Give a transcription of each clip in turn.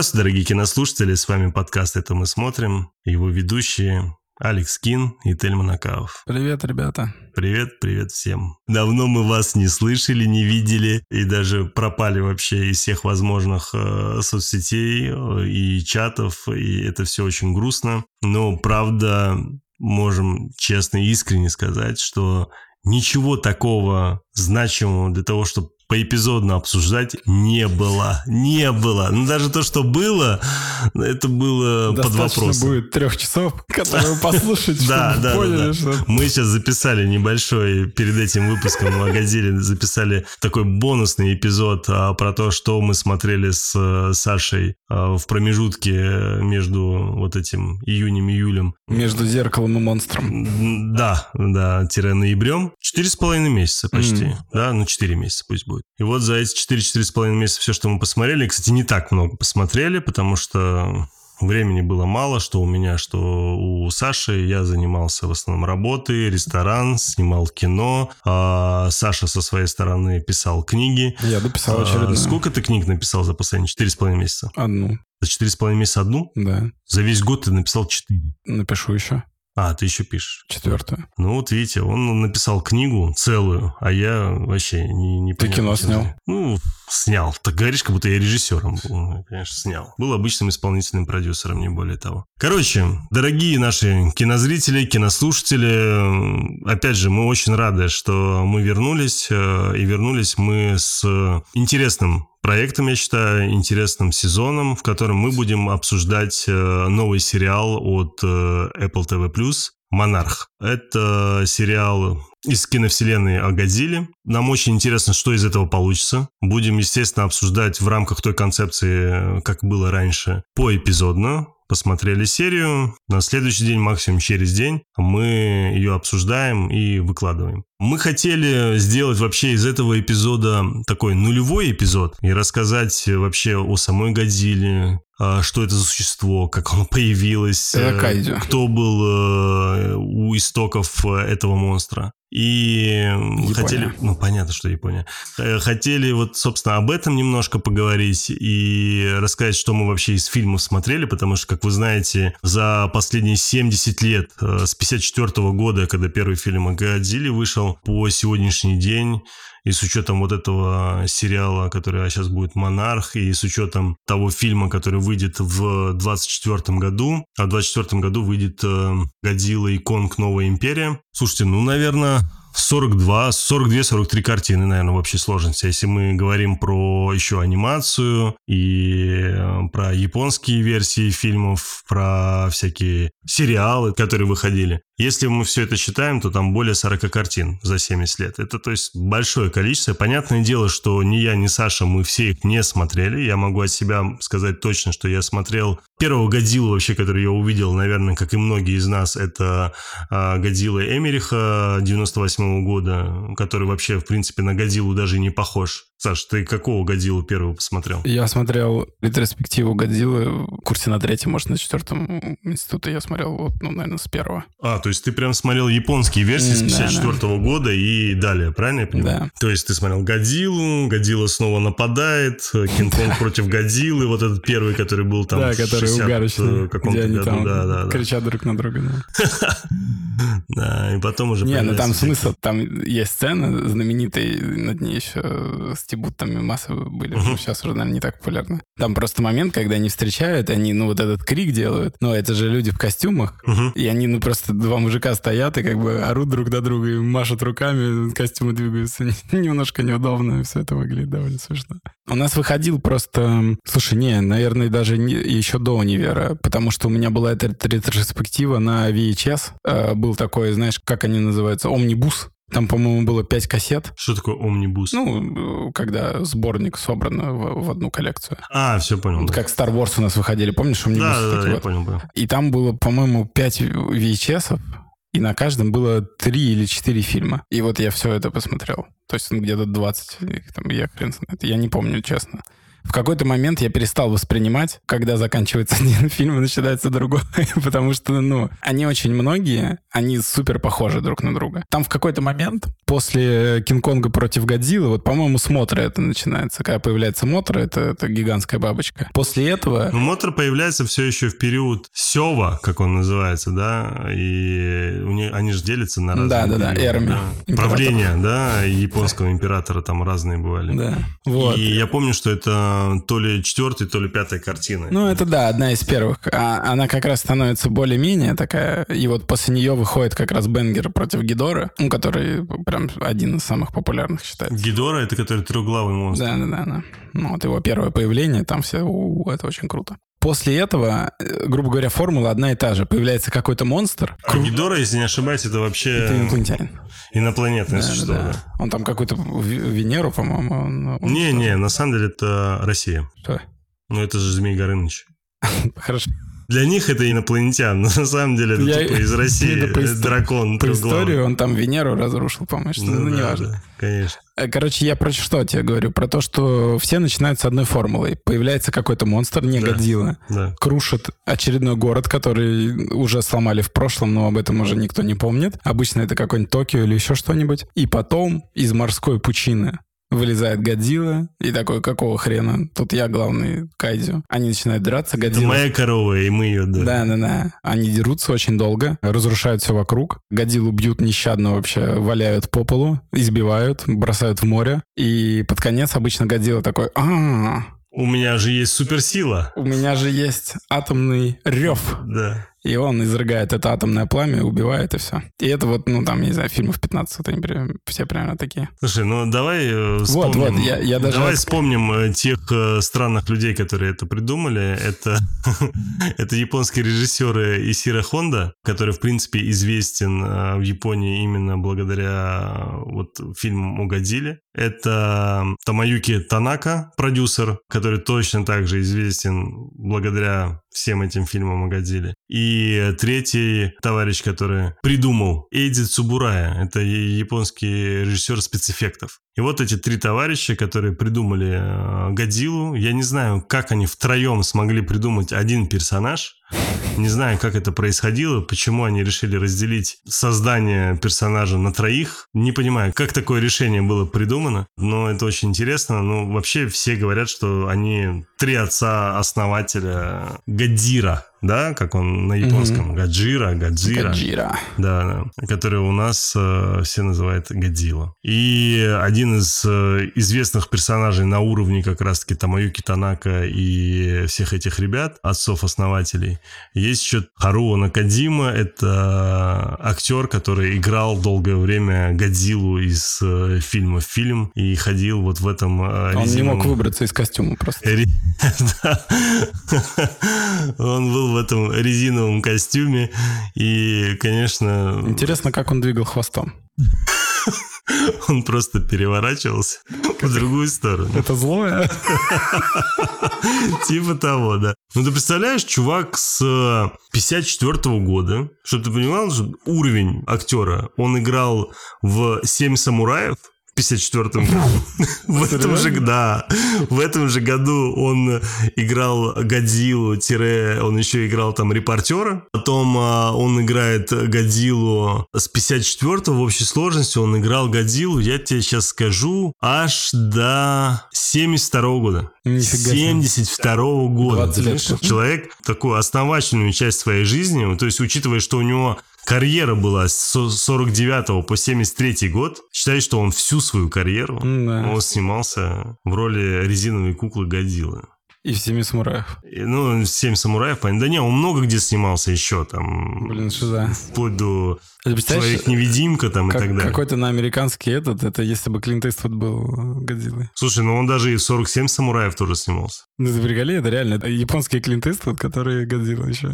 Здравствуйте, дорогие кинослушатели, с вами подкаст «Это мы смотрим», его ведущие Алекс Кин и Тельман Акаов. Привет, ребята. Привет, привет всем. Давно мы вас не слышали, не видели и даже пропали вообще из всех возможных э, соцсетей э, и чатов, и это все очень грустно. Но правда, можем честно и искренне сказать, что ничего такого значимого для того, чтобы поэпизодно обсуждать не было. Не было. Ну, даже то, что было, это было под вопросом. будет трех часов, которые послушать, да, да, поняли, да, да. Мы сейчас записали небольшой, перед этим выпуском о Газели записали такой бонусный эпизод а, про то, что мы смотрели с э, Сашей а, в промежутке между вот этим июнем-июлем. Между зеркалом и монстром. Да, да, тире ноябрем. Четыре с половиной месяца почти. Да, ну четыре месяца пусть будет. И вот за эти 4-4,5 месяца все, что мы посмотрели, кстати, не так много посмотрели, потому что времени было мало, что у меня, что у Саши. Я занимался в основном работой, ресторан, снимал кино. А Саша со своей стороны писал книги. Я дописал очередную. А, сколько ты книг написал за последние 4,5 месяца? Одну. За 4,5 месяца одну? Да. За весь год ты написал 4. Напишу еще. А, ты еще пишешь. Четвертую. Ну вот видите, он написал книгу целую, а я вообще не, не Ты кино снял? Ну, снял. Так говоришь, как будто я режиссером был. Ну, конечно, снял. Был обычным исполнительным продюсером, не более того. Короче, дорогие наши кинозрители, кинослушатели, опять же, мы очень рады, что мы вернулись, э, и вернулись мы с интересным проектом, я считаю, интересным сезоном, в котором мы будем обсуждать э, новый сериал от э, Apple TV+, «Монарх». Это сериал из киновселенной о Годзилле. Нам очень интересно, что из этого получится. Будем, естественно, обсуждать в рамках той концепции, э, как было раньше, поэпизодно посмотрели серию, на следующий день, максимум через день, мы ее обсуждаем и выкладываем. Мы хотели сделать вообще из этого эпизода такой нулевой эпизод и рассказать вообще о самой Годзилле, а, что это за существо, как оно появилось, Кайдзю. кто был э, у истоков э, этого монстра. И Япония. хотели, ну понятно, что Япония. Э, хотели вот, собственно, об этом немножко поговорить и рассказать, что мы вообще из фильмов смотрели, потому что, как вы знаете, за последние 70 лет, с 54 года, когда первый фильм о Годзилле вышел, по сегодняшний день и с учетом вот этого сериала, который сейчас будет «Монарх», и с учетом того фильма, который выйдет в 24 году, а в 24 году выйдет э, «Годзилла и Конг. Новая империя». Слушайте, ну, наверное, 42, 42-43 картины, наверное, в общей сложности. Если мы говорим про еще анимацию и э, про японские версии фильмов, про всякие сериалы, которые выходили. Если мы все это считаем, то там более 40 картин за 70 лет. Это, то есть, большое количество. Понятное дело, что ни я, ни Саша, мы все их не смотрели. Я могу от себя сказать точно, что я смотрел первого Годзиллу вообще, который я увидел, наверное, как и многие из нас, это а, Годзилла Эмериха 98 года, который вообще, в принципе, на Годзиллу даже не похож. Саш, ты какого Годзиллу первого посмотрел? Я смотрел ретроспективу Годзиллы в курсе на третьем, может, на четвертом институте я смотрел, вот, ну, наверное, с первого. А, то есть ты прям смотрел японские версии с 54 -го да, года и далее, правильно я понимаю? Да. То есть ты смотрел Годзиллу, Годзилла снова нападает, Кинг-Конг против Годзиллы, вот этот первый, который был там Да, который угарочный, где они там кричат друг на друга. Да, и потом уже... Не, ну там смысл, там есть сцена знаменитая, над ней еще стебут там массы были, сейчас уже, наверное, не так популярно. Там просто момент, когда они встречают, они, ну, вот этот крик делают, но это же люди в костюмах, и они, ну, просто два мужика стоят и как бы орут друг до друга и машут руками, костюмы двигаются. Немножко неудобно, все это выглядит довольно смешно. У нас выходил просто... Слушай, не, наверное, даже не, еще до универа, потому что у меня была эта ретроспектива на VHS. Э, был такой, знаешь, как они называются, омнибус. Там, по-моему, было пять кассет. Что такое омнибус? Ну, когда сборник собран в, в одну коллекцию. А, все понял. Вот да. Как Star Wars у нас выходили, помнишь, омнибус? Да, да, да, вот. я понял, понял. И там было, по-моему, пять VHS, и на каждом было три или четыре фильма. И вот я все это посмотрел. То есть где-то 20, там, я хрен знает. Я не помню, честно. В какой-то момент я перестал воспринимать, когда заканчивается один фильм и начинается другой, потому что, ну, они очень многие, они супер похожи друг на друга. Там в какой-то момент после Кинг-Конга против Годзиллы, вот, по-моему, с Мотора это начинается, когда появляется Мотор, это, это гигантская бабочка. После этого... Ну, Мотор появляется все еще в период Сева, как он называется, да, и у них, они же делятся на разные... Да, да, да, эрми. Да. Правление, да, японского императора там разные бывали. Да, вот. И я помню, что это то ли четвертая, то ли пятая картина. Ну, это да, одна из первых. А, она как раз становится более-менее такая, и вот после нее выходит как раз Бенгер против Гидора, ну, который прям один из самых популярных считается. Гидора — это который трехглавый монстр. Да, да, да. да. Ну, вот его первое появление, там все, у, это очень круто. После этого, э, грубо говоря, формула одна и та же. Появляется какой-то монстр. А Гидора, если не ошибаюсь, это вообще... Это инопланетянин. Инопланетное Да, существо, да. Он там какую-то Венеру, по-моему. он Не-не, на самом деле это Россия. Что? Ну, это же Змей Горыныч. Хорошо. Для них это инопланетян, но на самом деле это Я- тупо из России. по Дракон По истории он там Венеру разрушил, по-моему, что ну, да, неважно. да, конечно. Э, Короче, я про что тебе говорю? Про то, что все начинают с одной формулой. Появляется какой-то монстр, не Да. Годзилла, Да. крушит очередной город, который уже сломали в прошлом, но об этом уже никто не помнит. Обычно это какой-нибудь Токио или еще что-нибудь. И потом из морской пучины вылезает Годзилла и такой, какого хрена? Тут я главный кайдзю. Они начинают драться, Это Годзилла... моя корова, и мы ее, да. Да, да, да. Они дерутся очень долго, разрушают все вокруг. Годзиллу бьют нещадно вообще, валяют по полу, избивают, бросают в море. И под конец обычно Годзилла такой, а, У меня же есть суперсила. у меня же есть атомный рев. Да. И он изрыгает это атомное пламя, убивает и все. И это вот, ну там, не знаю, фильмов 15, вот они все примерно такие. Слушай, ну давай э, Вот, вспомним. вот, я- я даже Давай вспомним э, тех э, странных людей, которые это придумали. Это, это японские режиссеры Исира Хонда, который, в принципе, известен в Японии именно благодаря вот фильму о Годзилле. Это Тамаюки Танака, продюсер, который точно так же известен благодаря всем этим фильмам о Годзилле. И третий товарищ, который придумал Эйдзи Цубурая. Это японский режиссер спецэффектов. И вот эти три товарища, которые придумали э, Годзиллу, я не знаю, как они втроем смогли придумать один персонаж. Не знаю, как это происходило, почему они решили разделить создание персонажа на троих. Не понимаю, как такое решение было придумано, но это очень интересно. Ну, вообще все говорят, что они три отца-основателя Гадзира, да, как он на японском, Гаджира, Гадзира. Годжира. Да, да, который у нас э, все называют Годзилла. И один из э, известных персонажей на уровне как раз-таки Тамаюки Танака и всех этих ребят, отцов-основателей, есть еще Харуо Накадима, это актер, который играл долгое время Годзиллу из э, фильма в фильм и ходил вот в этом э, Он не мог выбраться из костюма просто. Он был в этом резиновом костюме. И, конечно, Интересно, как он двигал хвостом. он просто переворачивался в другую сторону. Это злое? Типа того, да. Ну, ты представляешь, чувак с 54 года, чтобы ты понимал, уровень актера, он играл в «Семь самураев», в 54 году. В этом же, да, в этом же году он играл Годзиллу, тире, он еще играл там репортера. Потом а, он играет Годзиллу с 54 в общей сложности он играл Годзиллу, я тебе сейчас скажу, аж до 72 года. Нифига себе. 72 года. 20 лет Понимаешь, просто. Человек такую основательную часть своей жизни, то есть учитывая, что у него карьера была с 49 по 73 год, считай, что он всю свою карьеру, Да. он снимался в роли резиновой куклы Годзиллы. И в «Семи самураев». И, Ну, «Семь самураев», понятно. Да не, он много где снимался еще, там, Блин, что за... вплоть до представляешь, «Человек-невидимка» там и как- так далее. какой-то на американский этот, это если бы Клинт Иствуд был Годзиллой. Слушай, ну он даже и в «47 самураев» тоже снимался. Ну, приколи, это реально это японский Клинт Иствуд, который Годзилла еще.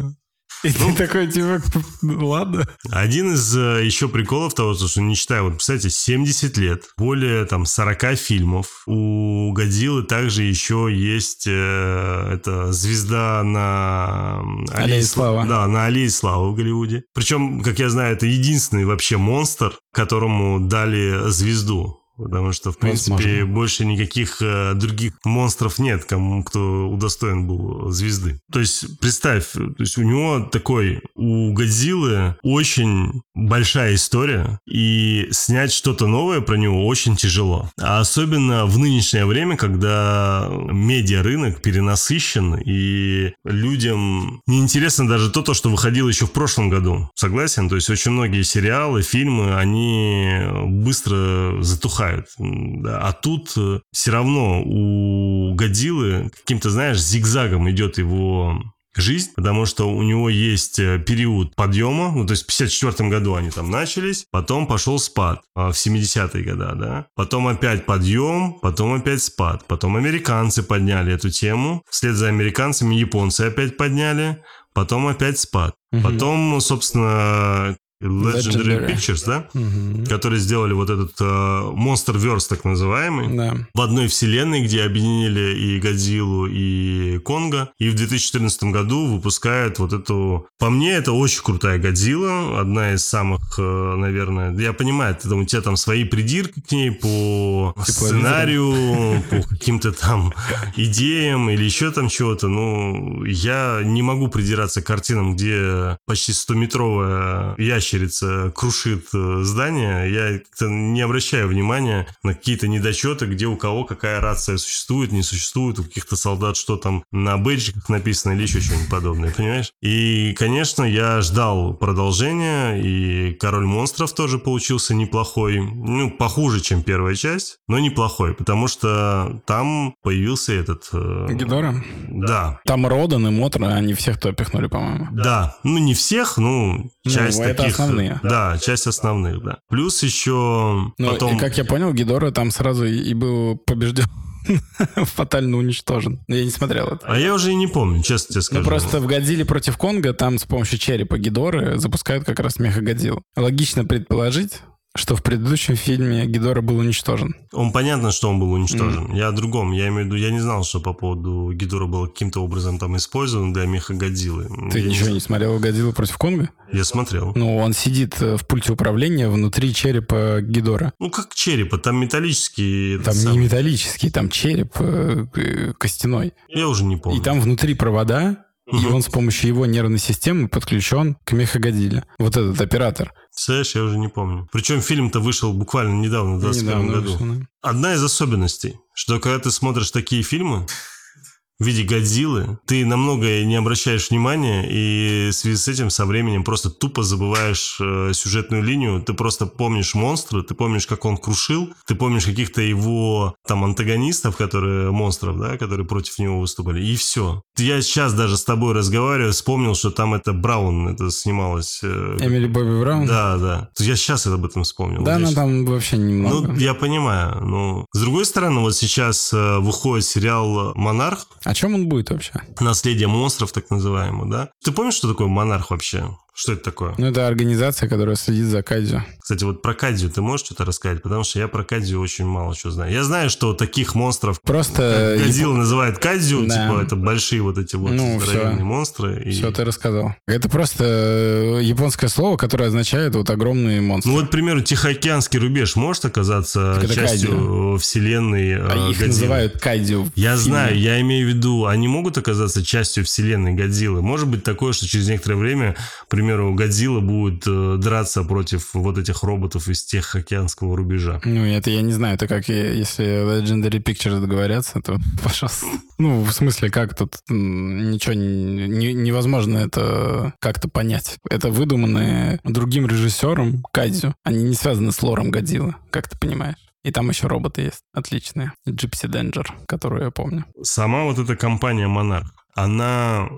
И Ну, ты такой, типа, ну, ладно. Один из э, еще приколов того, что не читаю, вот, представляете, 70 лет, более там 40 фильмов. У Годзиллы также еще есть э, это звезда на Аллее славы. Да, на Аллее Славы в Голливуде. Причем, как я знаю, это единственный вообще монстр, которому дали звезду Потому что, в принципе, Возможно. больше никаких э, других монстров нет, кому кто удостоен был звезды. То есть, представь, то есть у него такой, у Годзиллы очень большая история, и снять что-то новое про него очень тяжело. А особенно в нынешнее время, когда медиа-рынок перенасыщен, и людям неинтересно даже то, то, что выходило еще в прошлом году. Согласен? То есть очень многие сериалы, фильмы, они быстро затухают бывают. Да. А тут э, все равно у Годзиллы каким-то, знаешь, зигзагом идет его жизнь, потому что у него есть э, период подъема, ну, то есть в 54 году они там начались, потом пошел спад а, в 70-е годы, да, потом опять подъем, потом опять спад, потом американцы подняли эту тему, вслед за американцами японцы опять подняли, потом опять спад. Угу. Потом, собственно, Legendary, Legendary Pictures, да? Угу. Которые сделали вот этот э, Monsterverse, так называемый. Да. В одной вселенной, где объединили и Годзиллу, и Конга. И в 2014 году выпускают вот эту... По мне, это очень крутая Годзилла. Одна из самых, э, наверное... Я понимаю, ты, там, у тебя там свои придирки к ней по типа сценарию, по каким-то там идеям или еще там чего-то. Ну, я не могу придираться к картинам, где почти 100-метровая ящик ящерица крушит э, здание, я не обращаю внимания на какие-то недочеты, где у кого какая рация существует, не существует, у каких-то солдат что там на бейджиках написано или еще что-нибудь подобное, понимаешь? И, конечно, я ждал продолжения, и Король монстров тоже получился неплохой, ну, похуже, чем первая часть, но неплохой, потому что там появился этот... Э... Гидора? Да. Там Родан и Мотра, они всех то пихнули, по-моему. Да, ну не всех, ну, часть ну, таких основные. Да, часть основных, да. Плюс еще ну, потом... И, как я понял, Гидора там сразу и был побежден фатально уничтожен. Я не смотрел это. А я уже и не помню, честно тебе скажу. Ну просто в Годзилле против Конга там с помощью черепа Гидоры запускают как раз меха Годзилл. Логично предположить, что в предыдущем фильме Гидора был уничтожен. Он понятно, что он был уничтожен. Mm. Я о другом. Я имею в виду, я не знал, что по поводу Гидора был каким-то образом там использован для меха Годзиллы. Ты я ничего не, не смотрел Годзиллу против Конга? Я смотрел. Ну, он сидит э, в пульте управления внутри черепа Гидора. Ну, как черепа, там металлический... Там не металлический, там череп э, костяной. Я уже не помню. И там внутри провода, и он с помощью его нервной системы подключен к мехагодиле. Вот этот оператор. Представляешь, я уже не помню. Причем фильм-то вышел буквально недавно, в 2021 году. Вышел, да. Одна из особенностей, что когда ты смотришь такие фильмы, в виде Годзиллы, ты на многое не обращаешь внимания, и в связи с этим со временем просто тупо забываешь э, сюжетную линию, ты просто помнишь монстра, ты помнишь, как он крушил, ты помнишь каких-то его там антагонистов, которые монстров, да, которые против него выступали, и все. Я сейчас даже с тобой разговариваю, вспомнил, что там это Браун это снималось. Э, Эмили Бобби Браун? Да, да. Я сейчас об этом вспомнил. Да, но там вообще немного. Ну, я понимаю. Но с другой стороны, вот сейчас э, выходит сериал «Монарх», о чем он будет вообще? Наследие монстров, так называемое, да? Ты помнишь, что такое монарх вообще? Что это такое? Ну, это организация, которая следит за Кадзю. Кстати, вот про Кадзю ты можешь что-то рассказать? Потому что я про Кадзю очень мало что знаю. Я знаю, что таких монстров... Просто... Годзилла Яп... называет Кадзю, да. типа это большие вот эти вот ну, здоровенные все. монстры. И... Все ты рассказал. Это просто э, японское слово, которое означает вот огромные монстры. Ну вот, к примеру, Тихоокеанский рубеж может оказаться частью кайдзю. вселенной А э, их Годзиллы. называют Кадзю. Я знаю, я имею в виду, они могут оказаться частью вселенной Годзиллы. Может быть такое, что через некоторое время, к примеру, Годзилла будет э, драться против вот этих роботов из тех океанского рубежа. Ну, это я не знаю. Это как если Legendary Pictures договорятся, то, пожалуйста. Ну, в смысле, как тут ничего не, невозможно это как-то понять. Это выдуманные другим режиссером Кадзю. Они не связаны с лором Годзиллы, как ты понимаешь. И там еще роботы есть отличные. Gypsy Danger, которую я помню. Сама вот эта компания Monarch, она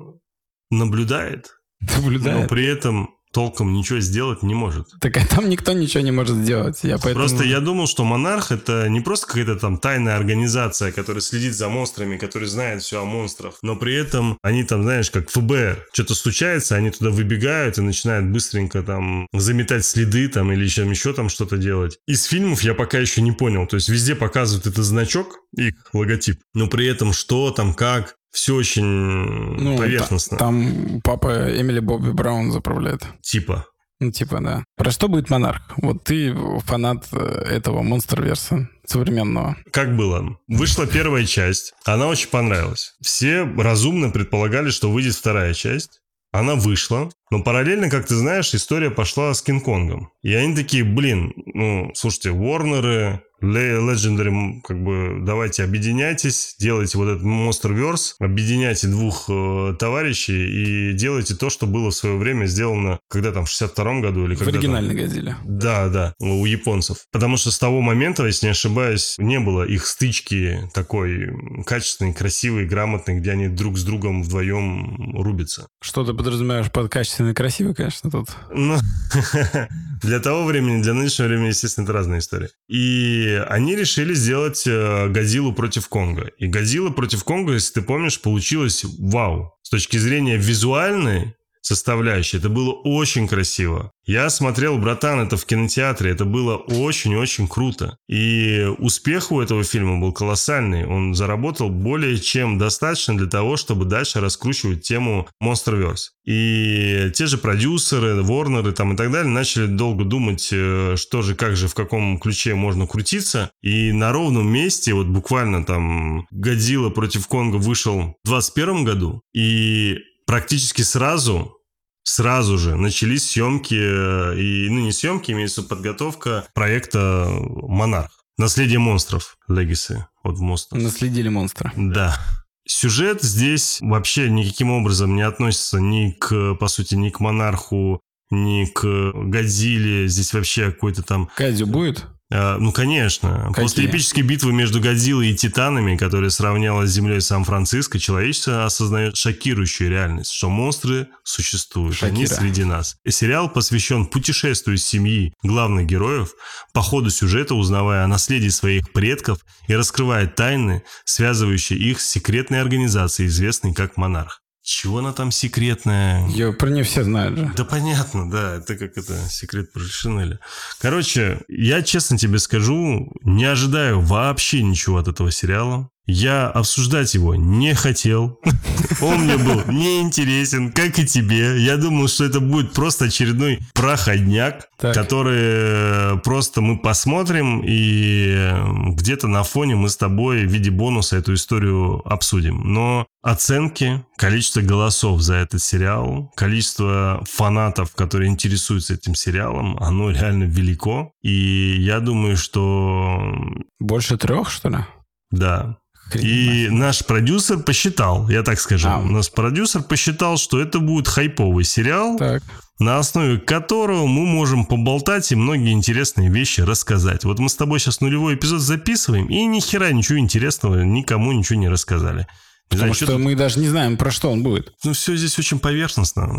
наблюдает Наблюдает. Но при этом толком ничего сделать не может. Так а там никто ничего не может сделать. Я поэтому... Просто я думал, что Монарх это не просто какая-то там тайная организация, которая следит за монстрами, которая знает все о монстрах, но при этом они там, знаешь, как ФБР, что-то случается, они туда выбегают и начинают быстренько там заметать следы там или еще, еще там что-то делать. Из фильмов я пока еще не понял. То есть везде показывают этот значок, их логотип, но при этом что там, как, все очень ну, поверхностно. Та, там папа Эмили Бобби Браун заправляет. Типа. Ну, типа, да. Про что будет Монарх? Вот ты фанат э, этого монстр-верса современного. Как было? Вышла первая часть, она очень понравилась. Все разумно предполагали, что выйдет вторая часть. Она вышла, но параллельно, как ты знаешь, история пошла с Кинг-Конгом. И они такие, блин, ну, слушайте, Warner, Legendary, как бы, давайте объединяйтесь, делайте вот этот Monsterverse, объединяйте двух э, товарищей и делайте то, что было в свое время сделано, когда там, в 62 году или когда В оригинальной Годзилле. Да, да, у японцев. Потому что с того момента, если не ошибаюсь, не было их стычки такой качественной, красивой, грамотной, где они друг с другом вдвоем рубятся. Что ты подразумеваешь под качественной, красивой, конечно, тут? Ну, для того времени, для нынешнего времени, естественно, это разная история. И они решили сделать э, Годзиллу против Конга. И Годзилла против Конга, если ты помнишь, получилось вау. С точки зрения визуальной, составляющей. Это было очень красиво. Я смотрел, братан, это в кинотеатре. Это было очень-очень круто. И успех у этого фильма был колоссальный. Он заработал более чем достаточно для того, чтобы дальше раскручивать тему Monsterverse. И те же продюсеры, Ворнеры там и так далее начали долго думать, э, что же, как же, в каком ключе можно крутиться. И на ровном месте, вот буквально там Годзилла против Конга вышел в 2021 году. И практически сразу сразу же начались съемки, э, и, ну, не съемки, имеется подготовка проекта «Монарх». «Наследие монстров» Legacy от Monsters. Наследили монстра. Да. Сюжет здесь вообще никаким образом не относится ни к, по сути, ни к «Монарху», ни к Годзилле. Здесь вообще какой-то там... Кадзю будет? А, ну, конечно. Какие? После эпической битвы между Годзиллой и Титанами, которая сравнялась с землей Сан-Франциско, человечество осознает шокирующую реальность, что монстры существуют. Шакира. Они среди нас. Сериал посвящен путешествию семьи главных героев, по ходу сюжета узнавая о наследии своих предков и раскрывая тайны, связывающие их с секретной организацией, известной как «Монарх». Чего она там секретная? Я про нее все знают же. Да понятно, да. Это как это секрет про Шинеля. Короче, я честно тебе скажу, не ожидаю вообще ничего от этого сериала. Я обсуждать его не хотел. Он мне был неинтересен, как и тебе. Я думал, что это будет просто очередной проходняк, так. который просто мы посмотрим и где-то на фоне мы с тобой в виде бонуса эту историю обсудим. Но оценки, количество голосов за этот сериал, количество фанатов, которые интересуются этим сериалом, оно реально велико. И я думаю, что... Больше трех, что ли? Да. И наш продюсер посчитал, я так скажу, а. наш продюсер посчитал, что это будет хайповый сериал, так. на основе которого мы можем поболтать и многие интересные вещи рассказать. Вот мы с тобой сейчас нулевой эпизод записываем, и ни хера ничего интересного никому ничего не рассказали. Потому Значит, что мы даже не знаем, про что он будет. Ну, все здесь очень поверхностно.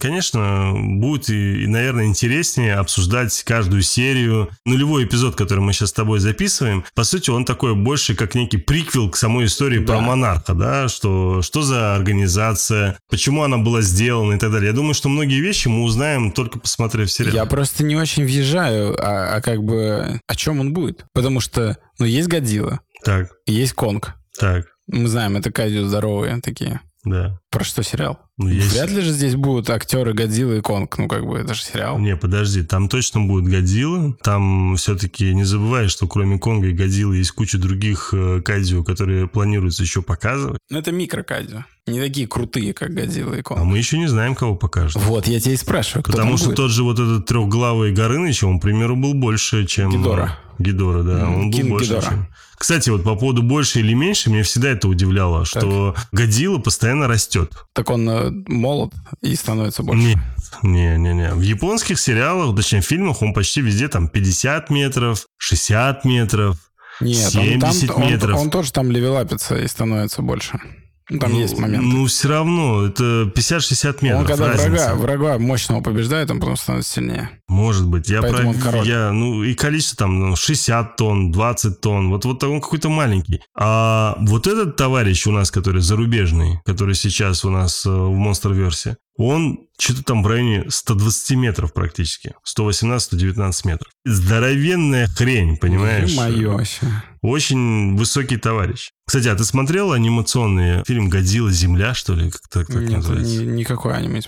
Конечно, будет и, наверное, интереснее обсуждать каждую серию. Нулевой эпизод, который мы сейчас с тобой записываем, по сути, он такой больше как некий приквел к самой истории да. про монарха, да, что, что за организация, почему она была сделана и так далее. Я думаю, что многие вещи мы узнаем только посмотрев сериал. Я просто не очень въезжаю, а, а как бы о чем он будет. Потому что, ну, есть Годзилла. Так. Есть Конг. Так. Мы знаем, это Кадио здоровые такие. Да. Про что сериал? Ну, есть... Вряд ли же здесь будут актеры Годзилла и Конг. Ну, как бы, это же сериал. Не, подожди, там точно будет Годзилла. Там все-таки не забывай, что кроме Конга и Годзиллы есть куча других э, Кадзио, которые планируется еще показывать. Ну, это микро-Кадзио. Не такие крутые, как Годзилла и Конг. А мы еще не знаем, кого покажут. Вот, я тебя и спрашиваю, кто Потому что будет? тот же вот этот трехглавый Горыныч, он, к примеру, был больше, чем... Гидора. Гидора, да. Mm, он был Кинг больше, Гидора. чем... Кстати, вот по поводу больше или меньше, меня всегда это удивляло, так. что Годзилла постоянно растет. Так он э, молод и становится больше. Нет, не, не, не. В японских сериалах, точнее, в фильмах он почти везде там 50 метров, 60 метров, Нет, 70 он, там, метров. Он, он тоже там левелапится и становится больше. Ну, там ну, есть момент. Ну, все равно, это 50-60 метров. Он когда врага, врага мощного побеждает, он просто становится сильнее. Может быть. Я Поэтому про... он. Я, ну, и количество там ну, 60 тонн, 20 тонн. Вот, вот он какой-то маленький. А вот этот товарищ у нас, который зарубежный, который сейчас у нас э, в Monsterverse, Он что-то там в районе 120 метров практически. 118-119 метров. Здоровенная хрень, понимаешь? Мое. Очень высокий товарищ. Кстати, а ты смотрел анимационный фильм «Годзилла. Земля», что ли? Как так, так Нет, называется? ни- никакой аниме.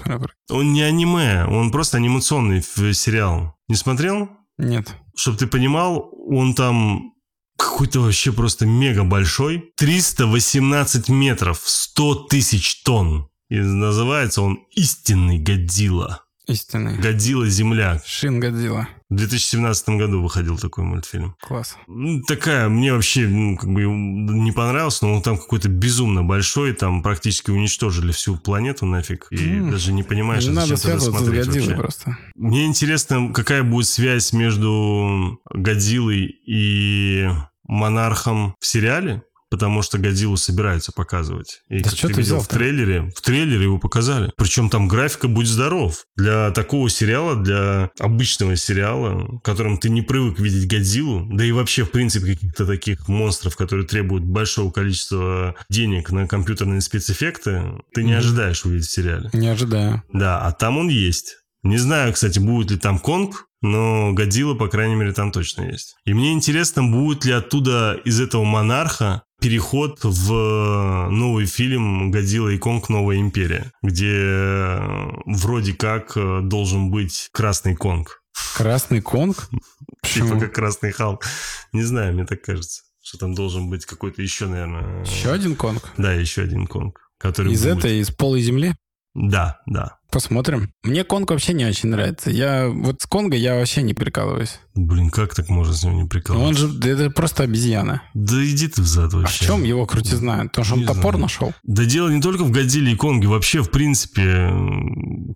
Он не аниме, он просто анимационный сериал. Не смотрел? Нет. Чтобы ты понимал, он там какой-то вообще просто мега большой. 318 метров, 100 тысяч тонн. И называется он «Истинный Годзилла». Истинный. «Годзилла. Земля». Шин Годзилла. В 2017 году выходил такой мультфильм. Класс. Ну, Такая, мне вообще ну, как бы не понравился, но он там какой-то безумно большой, там практически уничтожили всю планету нафиг, и М. даже не понимаешь, Не надо зачем тогда смотреть вообще. просто. Мне интересно, какая будет связь между Годзиллой и Монархом в сериале, потому что Годзиллу собираются показывать. И Да как чё ты ты видел в трейлере, в трейлере его показали. Причем там графика «Будь здоров». Для такого сериала, для обычного сериала, в котором ты не привык видеть Годзиллу, да и вообще, в принципе, каких-то таких монстров, которые требуют большого количества денег на компьютерные спецэффекты, ты не ожидаешь увидеть в сериале. Не ожидаю. Да, а там он есть. Не знаю, кстати, будет ли там Конг, но Годзилла, по крайней мере, там точно есть. И мне интересно, будет ли оттуда из этого монарха переход в новый фильм «Годзилла и Конг. Новая империя», где э, вроде как э, должен быть Красный Конг. Красный Конг? Типа Почему? как Красный Халк. Не знаю, мне так кажется, что там должен быть какой-то еще, наверное... Еще один Конг? Да, еще один Конг. Который Из будет. этой, из полой земли? Да, да. Посмотрим. Мне Конг вообще не очень нравится. Я вот с Конга я вообще не прикалываюсь. Блин, как так можно с него не прикалываться? он же это просто обезьяна. Да иди ты взад А в вообще. чем его крутизна? То, что он Не топор знаю. нашел? Да дело не только в Годзилле и Конге. Вообще, в принципе,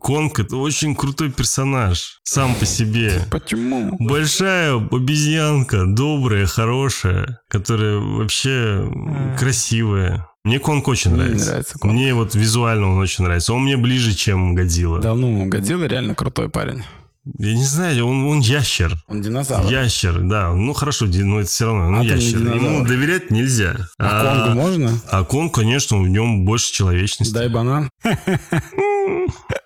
Конг — это очень крутой персонаж. Сам по себе. Почему? Большая обезьянка, добрая, хорошая, которая вообще красивая. Мне Конг очень Мне не нравится. нравится Конг. Мне вот визуально он очень нравится. Он мне ближе, чем Годзилла. Да ну, Годзилла реально крутой парень. Я не знаю, он, он ящер. Он динозавр. Ящер, да. Ну хорошо, но это все равно. Ну, Атомный ящер. Ему доверять нельзя. А Конгу можно? А Конг, конечно, в нем больше человечности. Дай банан.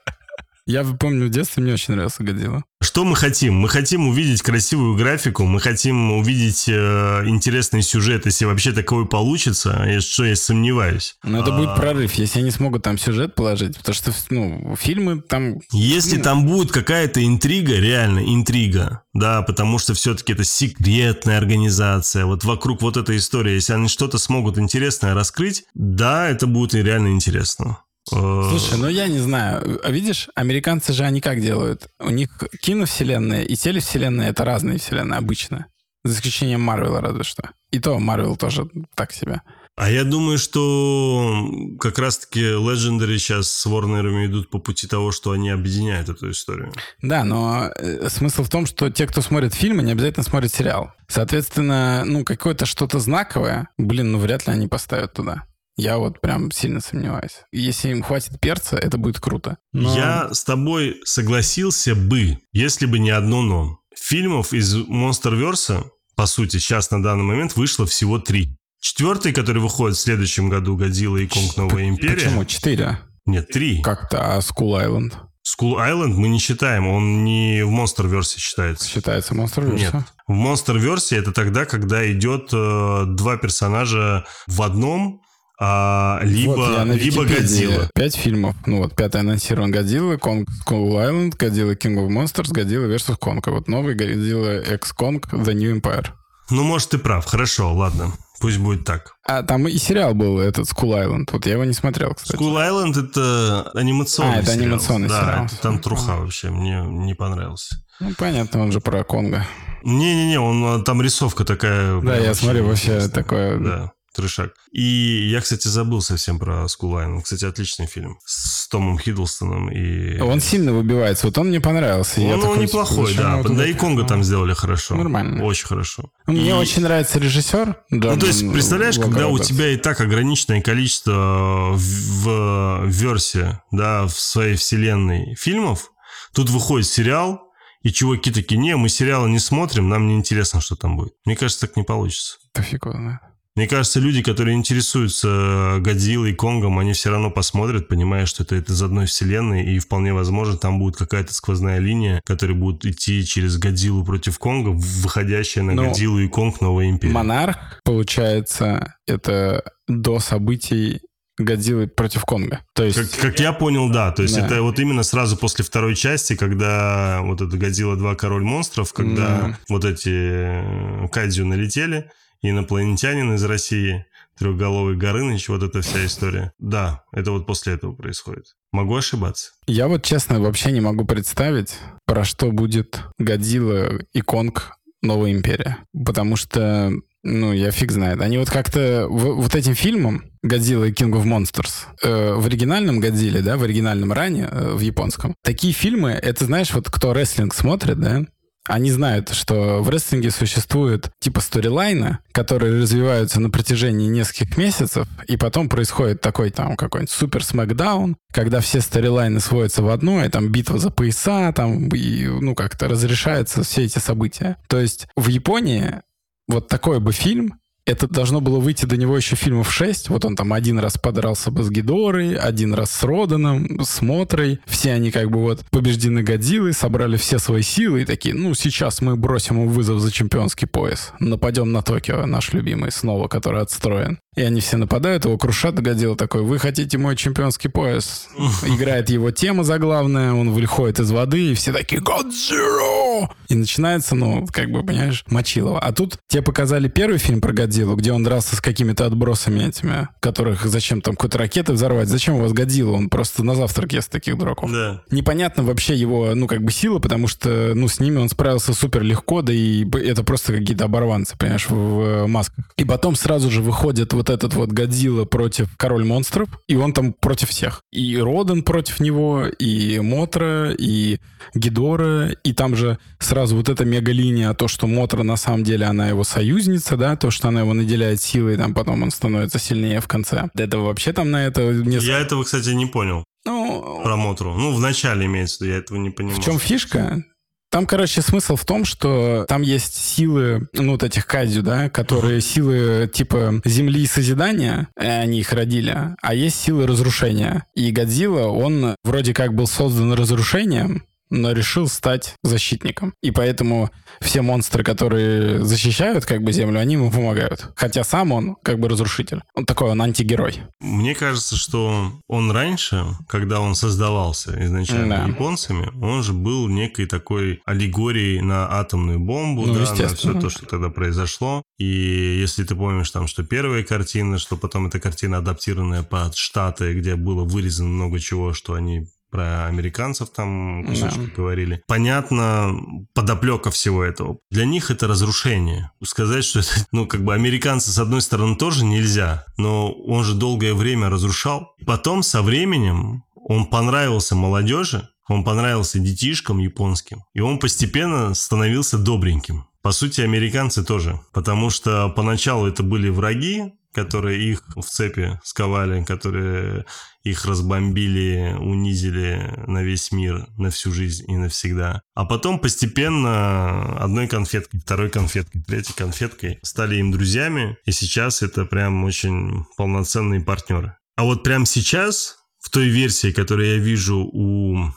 Я помню, в детстве мне очень нравился Годзилла. Что мы хотим? Мы хотим увидеть красивую графику, мы хотим увидеть э, интересный сюжет, если вообще такой получится, и что я сомневаюсь. Но это будет А, прорыв, если они смогут там сюжет положить, потому что, ну, фильмы там... Если Ну. там будет какая-то интрига, реально интрига, да, потому что все-таки это секретная организация, вот вокруг вот этой истории, если они что-то смогут интересное раскрыть, да, это будет реально интересно. Э, Слушай, ну я не знаю. А видишь, американцы же они как делают? У них киновселенная и телевселенная — это разные вселенные обычно. За исключением Марвела разве что. И то Марвел тоже так себе. А я думаю, что как раз-таки Legendary сейчас с Warner'ами идут по пути того, что они объединяют эту историю. Да, но э, смысл в том, что те, кто смотрит фильмы, не обязательно смотрят сериал. Соответственно, ну, какое-то что-то знаковое, блин, ну, вряд ли они поставят туда. Я вот прям сильно сомневаюсь. Если им хватит перца, это будет круто. Но- Я с тобой согласился бы, если бы не одно но. Фильмов из Monsterverse, по сути, сейчас на данный момент вышло всего три. Четвертый, который выходит в следующем году, Годзилла и Конг Новая Империя. Почему? Четыре? Нет, три. Как-то, а School Island Skull Island мы не считаем, он не в Monsterverse считается. считается монстром? Нет. В Monsterverse это тогда, когда идет э, два персонажа в одном, а, либо, вот, я на либо. Годзилла. Пять фильмов. Ну вот, пятый анонсирован Годзилла, Конг Skull Island, Годзилла King of Monsters, Годзилла vs. Конг. А вот новый Годзилла X Kong The New Empire. Ну, может, ты прав. Хорошо, ладно. Пусть будет так. А там и сериал был этот Skull Island. Вот я его не смотрел, кстати. Skull Island это анимационный А, это сериал. анимационный да, сериал. это там труха вообще. Мне не понравился. Ну, понятно, он же про Конга. Не-не-не, он там рисовка такая. Да, я смотрю, вообще интересная. такое... Да, трешак. И я, кстати, забыл совсем про Island. Кстати, отличный фильм. С Томом Хиддлстоном и... Он сильно выбивается. Вот он мне понравился. Он, такой, неплохой, зачем да. Да и пихнул? там сделали хорошо. Нормально. Очень хорошо. Мне И- очень нравится режиссер. Ну, то есть, представляешь, когда у тебя и так ограниченное количество в, в версе, да, в своей вселенной фильмов, тут выходит сериал, и чуваки такие, не, мы сериалы не смотрим, нам не интересно, что там будет. Мне кажется, так не получится. Да фиг его знает. Мне кажется, люди, которые интересуются Годзиллой и Конгом, они все равно посмотрят, понимая, что это, это из одной вселенной, и вполне возможно, там будет какая-то сквозная линия, которая будет идти через Годзиллу против Конга, выходящая на ну, Годзиллу и Конг Новой Империи. Монарх, получается, это до событий Годзиллы против Конга. То есть... Как, как я понял, да. То есть да. это вот именно сразу после второй части, когда вот это Годзилла 2 Король монстров, когда да. вот эти э, Кадзю налетели, инопланетянин из России, трехголовый Горыныч, вот эта вся история. Да, это вот после этого происходит. Могу ошибаться. Я вот, честно, вообще не могу представить, про что будет Годзилла и Конг Новая Империя. Потому что ну, я фиг знает. Они вот как-то вот этим фильмом Годзилла и King of Monsters э, в оригинальном Годзилле, да, в оригинальном ране, э, в японском. Такие фильмы, это знаешь, вот кто рестлинг смотрит, да, они знают, что в рестлинге существует типа сторилайна, которые развиваются на протяжении нескольких месяцев, и потом происходит такой там какой-нибудь супер смакдаун, когда все сторилайны сводятся в одно, и там битва за пояса, там, и, ну, как-то разрешаются все эти события. То есть в Японии вот такой бы фильм это должно было выйти до него еще фильмов 6. Вот он там один раз подрался бы с Гидорой, один раз с Роданом, с Мотрой. Все они как бы вот побеждены Годзиллой, собрали все свои силы и такие, ну, сейчас мы бросим ему вызов за чемпионский пояс. Нападем на Токио, наш любимый, снова, который отстроен. И они все нападают, его крушат, Годзилла такой, вы хотите мой чемпионский пояс? Играет его тема заглавная, он выходит из воды, и все такие, Годзилла! И начинается, ну, как бы, понимаешь, Мочилова. А тут тебе показали первый фильм про Годзиллу, Годзиллу, где он дрался с какими-то отбросами этими, которых зачем там какой-то ракеты взорвать. Зачем у вас Годзилла? Он просто на завтрак ест таких дураков. Да. Непонятно вообще его, ну, как бы сила, потому что, ну, с ними он справился супер легко, да и это просто какие-то оборванцы, понимаешь, в, в масках. И потом сразу же выходит вот этот вот Годзилла против Король монстров, и он там против всех. И Родан против него, и Мотра, и Гидора, и там же сразу вот эта мегалиния, то, что Мотра на самом деле она его союзница, да, то, что она его наделяет силой, там потом он становится сильнее в конце. До этого вообще там на это... Не... Я этого, кстати, не понял. Ну... Про Мотру. Ну, в начале имеется в виду, я этого не понимаю. В чем фишка? Там, короче, смысл в том, что там есть силы, ну, вот этих кадзю, да, которые силы типа земли и созидания, они их родили, а есть силы разрушения. И Годзилла, он вроде как был создан разрушением, но решил стать защитником. И поэтому все монстры, которые защищают как бы Землю, они ему помогают. Хотя сам он как бы разрушитель. Он такой, он антигерой. Мне кажется, что он раньше, когда он создавался изначально да. японцами, он же был некой такой аллегорией на атомную бомбу, ну, да, на все то, что тогда произошло. И если ты помнишь там, что первая картина, что потом эта картина адаптированная под Штаты, где было вырезано много чего, что они про американцев там кусочки да. говорили. Понятно подоплека всего этого. Для них это разрушение. Сказать, что это, ну, как бы американцы, с одной стороны, тоже нельзя, но он же долгое время разрушал. Потом, со временем, он понравился молодежи, он понравился детишкам японским, и он постепенно становился добреньким. По сути, американцы тоже. Потому что поначалу это были враги, которые их в цепи сковали, которые их разбомбили, унизили на весь мир, на всю жизнь и навсегда. А потом постепенно одной конфеткой, второй конфеткой, третьей конфеткой стали им друзьями, и сейчас это прям очень полноценные партнеры. А вот прямо сейчас, в той версии, которую я вижу у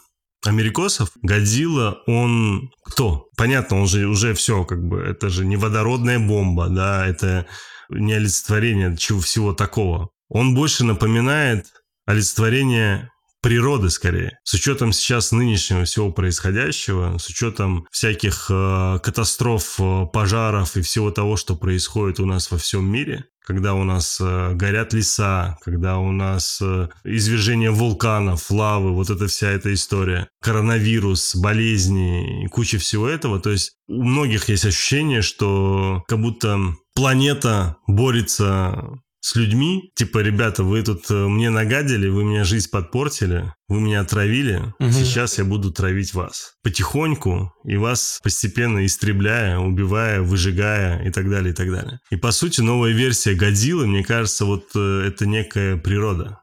америкосов, Годзилла, он кто? Понятно, он же уже все, как бы, это же не водородная бомба, да, это не олицетворение чего всего такого. Он больше напоминает олицетворение природы скорее. С учетом сейчас нынешнего всего происходящего, с учетом всяких э, катастроф, э, пожаров и всего того, что происходит у нас во всем мире, когда у нас э, горят леса, когда у нас э, извержение вулканов, лавы, вот эта вся эта история, коронавирус, болезни и куча всего этого. То есть у многих есть ощущение, что как будто планета борется с людьми, типа, ребята, вы тут э, мне нагадили, вы мне жизнь подпортили, вы меня отравили, угу. сейчас я буду травить вас. Потихоньку, и вас постепенно истребляя, убивая, выжигая и так далее, и так далее. И по сути, новая версия Годзиллы, мне кажется, вот э, это некая природа.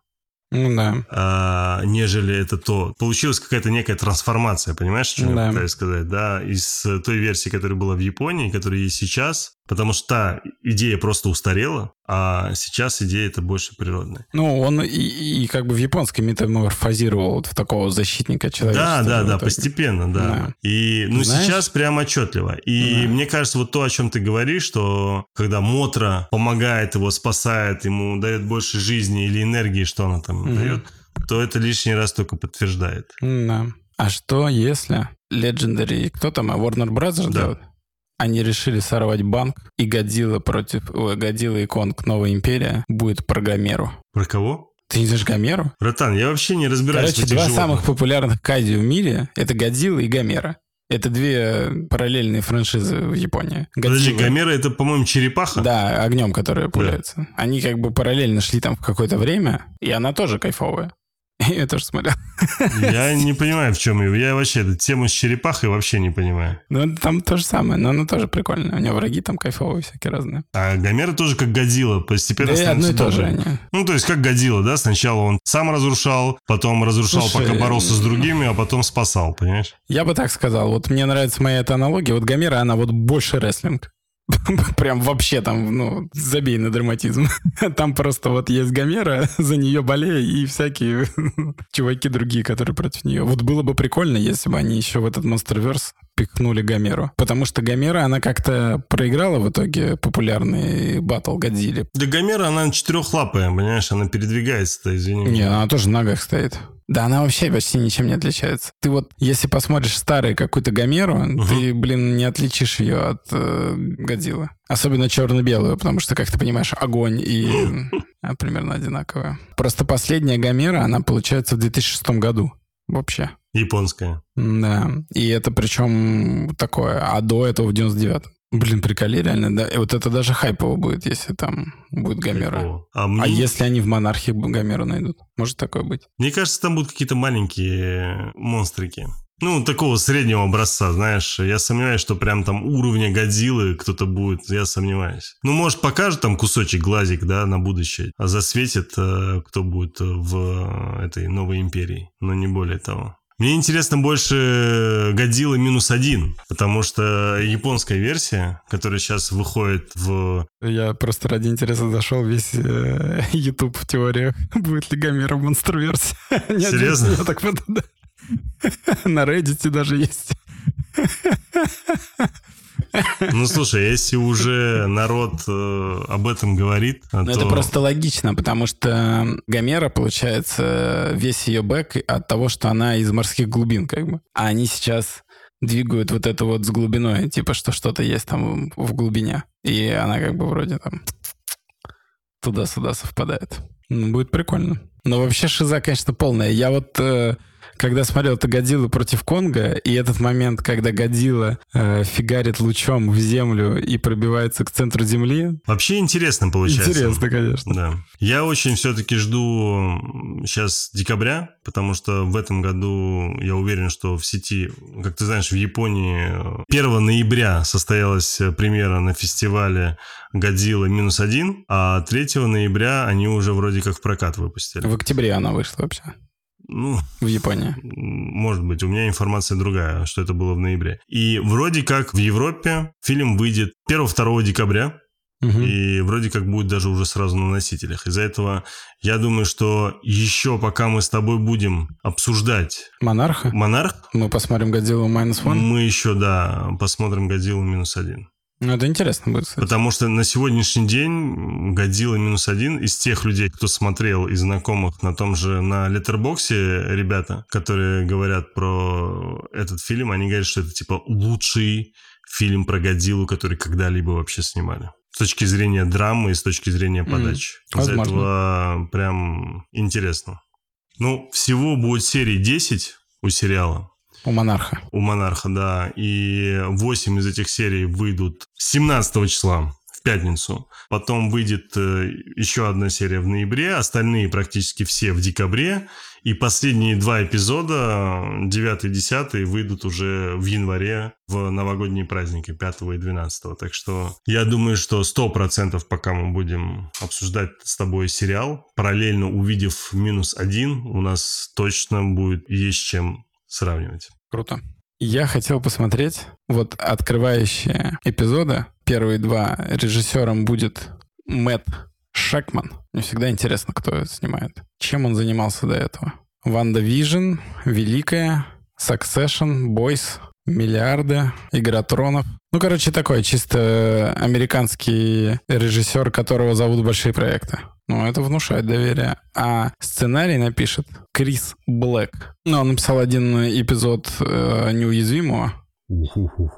Ну да. А, нежели это то. Получилась какая-то некая трансформация, понимаешь, что да. я пытаюсь сказать? Да, из той версии, которая была в Японии, которая есть сейчас, Потому что та идея просто устарела, а сейчас идея это больше природная. Ну, он и, и как бы в японской метаморфозировал вот в такого защитника человечества. Да, да, да, постепенно, да. да. И ну Знаешь? сейчас прям отчетливо. И да. мне кажется, вот то, о чем ты говоришь, что когда Мотра помогает его, спасает, ему дает больше жизни или энергии, что она там угу. дает, то это лишний раз только подтверждает. Да. А что если Legendary, кто там, а Warner Bros. Да. делают? Они решили сорвать банк, и Годзилла против... Ой, Годзилла и Конг Новая Империя будет про Гомеру. Про кого? Ты не знаешь Гомеру? Братан, я вообще не разбираюсь Короче, в этих два животных. самых популярных кади в мире — это Годзилла и Гомера. Это две параллельные франшизы в Японии. Годзилла. Подожди, Гомера это, по-моему, черепаха? Да, огнем, которая пуляется. Да. Они как бы параллельно шли там в какое-то время, и она тоже кайфовая. Я тоже смотрел. Я не понимаю, в чем его. Я вообще эту тему с черепахой вообще не понимаю. Ну, там то же самое, но оно тоже прикольно. У него враги там кайфовые всякие разные. А Гомера тоже как Годзилла, постепенно да одно и то же они. Ну, то есть как Годзилла, да? Сначала он сам разрушал, потом разрушал, Слушай, пока боролся с другими, а потом спасал, понимаешь? Я бы так сказал. Вот мне нравится моя эта аналогия. Вот Гомера, она вот больше рестлинг. Прям вообще там, ну, забей на драматизм. Там просто вот есть Гомера, за нее болея и всякие чуваки другие, которые против нее. Вот было бы прикольно, если бы они еще в этот Monsterverse пихнули Гомеру. Потому что Гомера, она как-то проиграла в итоге популярный батл Годзилли. Да Гомера, она четырехлапая, понимаешь, она передвигается-то, извини. Не, она тоже на ногах стоит. Да, она вообще почти ничем не отличается. Ты вот, если посмотришь старый какую-то Гомеру, угу. ты, блин, не отличишь ее от э, Годзиллы. Особенно черно-белую, потому что, как ты понимаешь, огонь и а, примерно одинаковые. Просто последняя Гомера, она получается в 2006 году вообще. Японская. Да. И это причем такое, а до этого в 99-м. Блин, приколи, реально, да. И вот это даже хайпово будет, если там будет Гомера. А, мне... а если они в монархии Гомеру найдут? Может такое быть? Мне кажется, там будут какие-то маленькие монстрики. Ну, такого среднего образца, знаешь. Я сомневаюсь, что прям там уровня Годзиллы кто-то будет. Я сомневаюсь. Ну, может, покажет там кусочек глазик, да, на будущее. А засветит, э, кто будет в этой новой империи. Но не более того. Мне интересно больше Годзилла минус один, потому что японская версия, которая сейчас выходит в... Я просто ради интереса зашел весь э, YouTube в теориях. Будет ли Гомера в монстр-версии? Серьезно? Я так да. На Reddit даже есть. Ну, слушай, если уже народ э, об этом говорит, ну, то... Это просто логично, потому что Гомера, получается, весь ее бэк от того, что она из морских глубин, как бы. А они сейчас двигают вот это вот с глубиной, типа, что что-то есть там в глубине. И она как бы вроде там туда-сюда совпадает. Ну, будет прикольно. Но вообще шиза, конечно, полная. Я вот э, когда смотрел это Годзилла против Конга, и этот момент, когда Годзилла э, фигарит лучом в землю и пробивается к центру земли. Вообще интересно получается. Интересно, конечно. Да. Я очень все-таки жду сейчас декабря, потому что в этом году я уверен, что в сети, как ты знаешь, в Японии 1 ноября состоялась премьера на фестивале Годзилла минус один, а 3 ноября они уже вроде как в прокат выпустили. В октябре она вышла вообще. Ну, в Японии. Может быть, у меня информация другая, что это было в ноябре. И вроде как в Европе фильм выйдет 1-2 декабря. Угу. И вроде как будет даже уже сразу на носителях. Из-за этого я думаю, что еще пока мы с тобой будем обсуждать... Монарха? Монарх. Мы посмотрим Годзиллу минус один. Мы еще, да, посмотрим Годзиллу минус один. Ну, это интересно будет, кстати. Потому что на сегодняшний день Годзилла минус один из тех людей, кто смотрел и знакомых на том же, на Леттербоксе ребята, которые говорят про этот фильм, они говорят, что это типа лучший фильм про Годзиллу, который когда-либо вообще снимали. С точки зрения драмы и с точки зрения подачи. Mm, Из-за этого прям интересно. Ну, всего будет серии 10 у сериала. У Монарха. У Монарха, да. И 8 из этих серий выйдут 17 числа в пятницу. Потом выйдет э, еще одна серия в ноябре, остальные практически все в декабре. И последние два эпизода, 9 и 10, выйдут уже в январе в новогодние праздники 5 и 12. Так что я думаю, что 100% пока мы будем обсуждать с тобой сериал, параллельно увидев минус один, у нас точно будет есть чем сравнивать. Круто. Я хотел посмотреть вот открывающие эпизоды. Первые два режиссером будет Мэтт Шекман. Мне всегда интересно, кто это снимает. Чем он занимался до этого? WandaVision, Великая, Succession, Boys, Миллиарды, Игра тронов. Ну, короче, такой чисто американский режиссер, которого зовут большие проекты. Ну, это внушает доверие. А сценарий напишет Крис Блэк. Ну, он написал один эпизод э, «Неуязвимого»,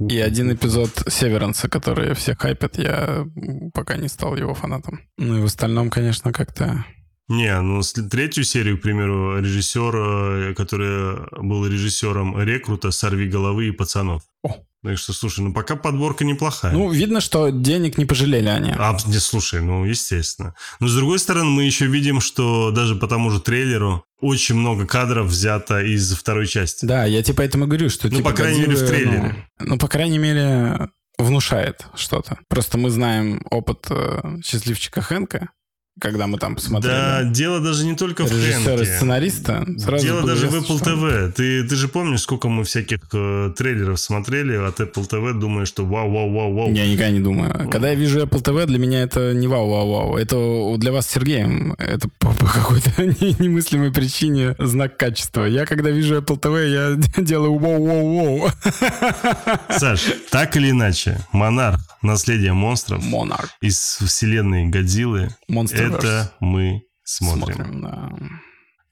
и один эпизод Северанса, который все хайпят, я пока не стал его фанатом. Ну и в остальном, конечно, как-то... Не, ну третью серию, к примеру, режиссер, который был режиссером «Рекрута», «Сорви головы» и «Пацанов». О. Так что, слушай, ну пока подборка неплохая. Ну, видно, что денег не пожалели они. А, не, слушай, ну, естественно. Но, с другой стороны, мы еще видим, что даже по тому же трейлеру очень много кадров взято из второй части. Да, я тебе поэтому говорю, что... Ну, типа, по крайней Годзиллы, мере, в трейлере. Ну, ну, по крайней мере, внушает что-то. Просто мы знаем опыт э, счастливчика Хэнка, когда мы там посмотрели. Да, дело даже не только в Хэнке. сценариста. Сразу дело даже в Apple. TV. Ты, ты же помнишь, сколько мы всяких э, трейлеров смотрели от Apple TV, думая, что вау-вау-вау-вау. Я никогда не думаю. Когда я вижу Apple TV, для меня это не вау-вау-вау. Это для вас с Сергеем. Это по, по какой-то немыслимой причине знак качества. Я, когда вижу Apple TV, я делаю вау-вау-вау. Саш, так или иначе, Монарх, наследие монстров Монарх. из вселенной Годзиллы. Монстр это мы смотрим. смотрим да.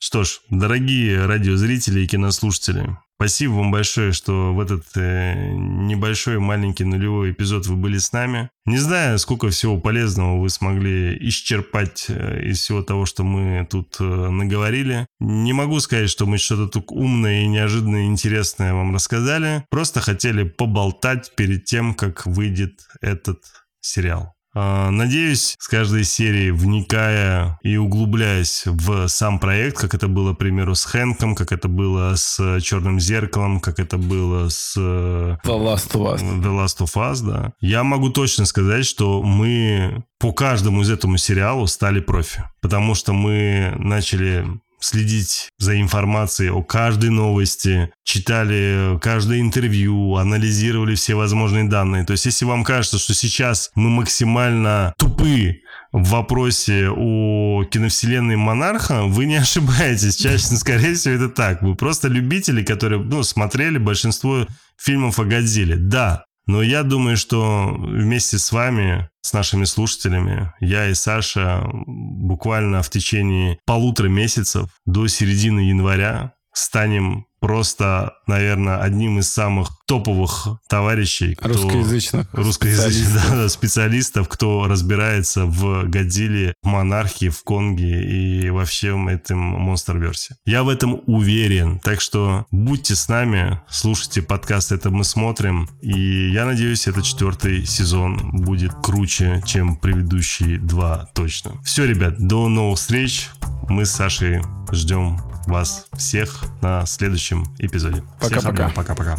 Что ж, дорогие радиозрители и кинослушатели, спасибо вам большое, что в этот э, небольшой маленький нулевой эпизод вы были с нами. Не знаю, сколько всего полезного вы смогли исчерпать э, из всего того, что мы тут э, наговорили. Не могу сказать, что мы что-то тут умное и неожиданное интересное вам рассказали. Просто хотели поболтать перед тем, как выйдет этот сериал. А, надеюсь, с каждой серии, вникая и углубляясь в сам проект, как это было, к примеру, с Хэнком, как это было с Черным зеркалом, как это было с The Last of Us, The Last of Us да, я могу точно сказать, что мы по каждому из этому сериалу стали профи. Потому что мы начали следить за информацией о каждой новости, читали каждое интервью, анализировали все возможные данные. То есть, если вам кажется, что сейчас мы максимально тупы в вопросе о киновселенной Монарха, вы не ошибаетесь. Чаще, скорее всего, это так. Вы просто любители, которые ну, смотрели большинство фильмов о Годзилле. Да, но я думаю, что вместе с вами, с нашими слушателями, я и Саша буквально в течение полутора месяцев до середины января станем просто, наверное, одним из самых топовых товарищей. Кто, русскоязычных. Русскоязычных специалистов. Да, специалистов, кто разбирается в Годзилле, в Монархии, в Конге и во всем этом монстр-версе. Я в этом уверен. Так что будьте с нами, слушайте подкаст «Это мы смотрим». И я надеюсь, этот четвертый сезон будет круче, чем предыдущие два точно. Все, ребят, до новых встреч. Мы с Сашей ждем вас всех на следующем эпизоде. Пока-пока. Пока-пока.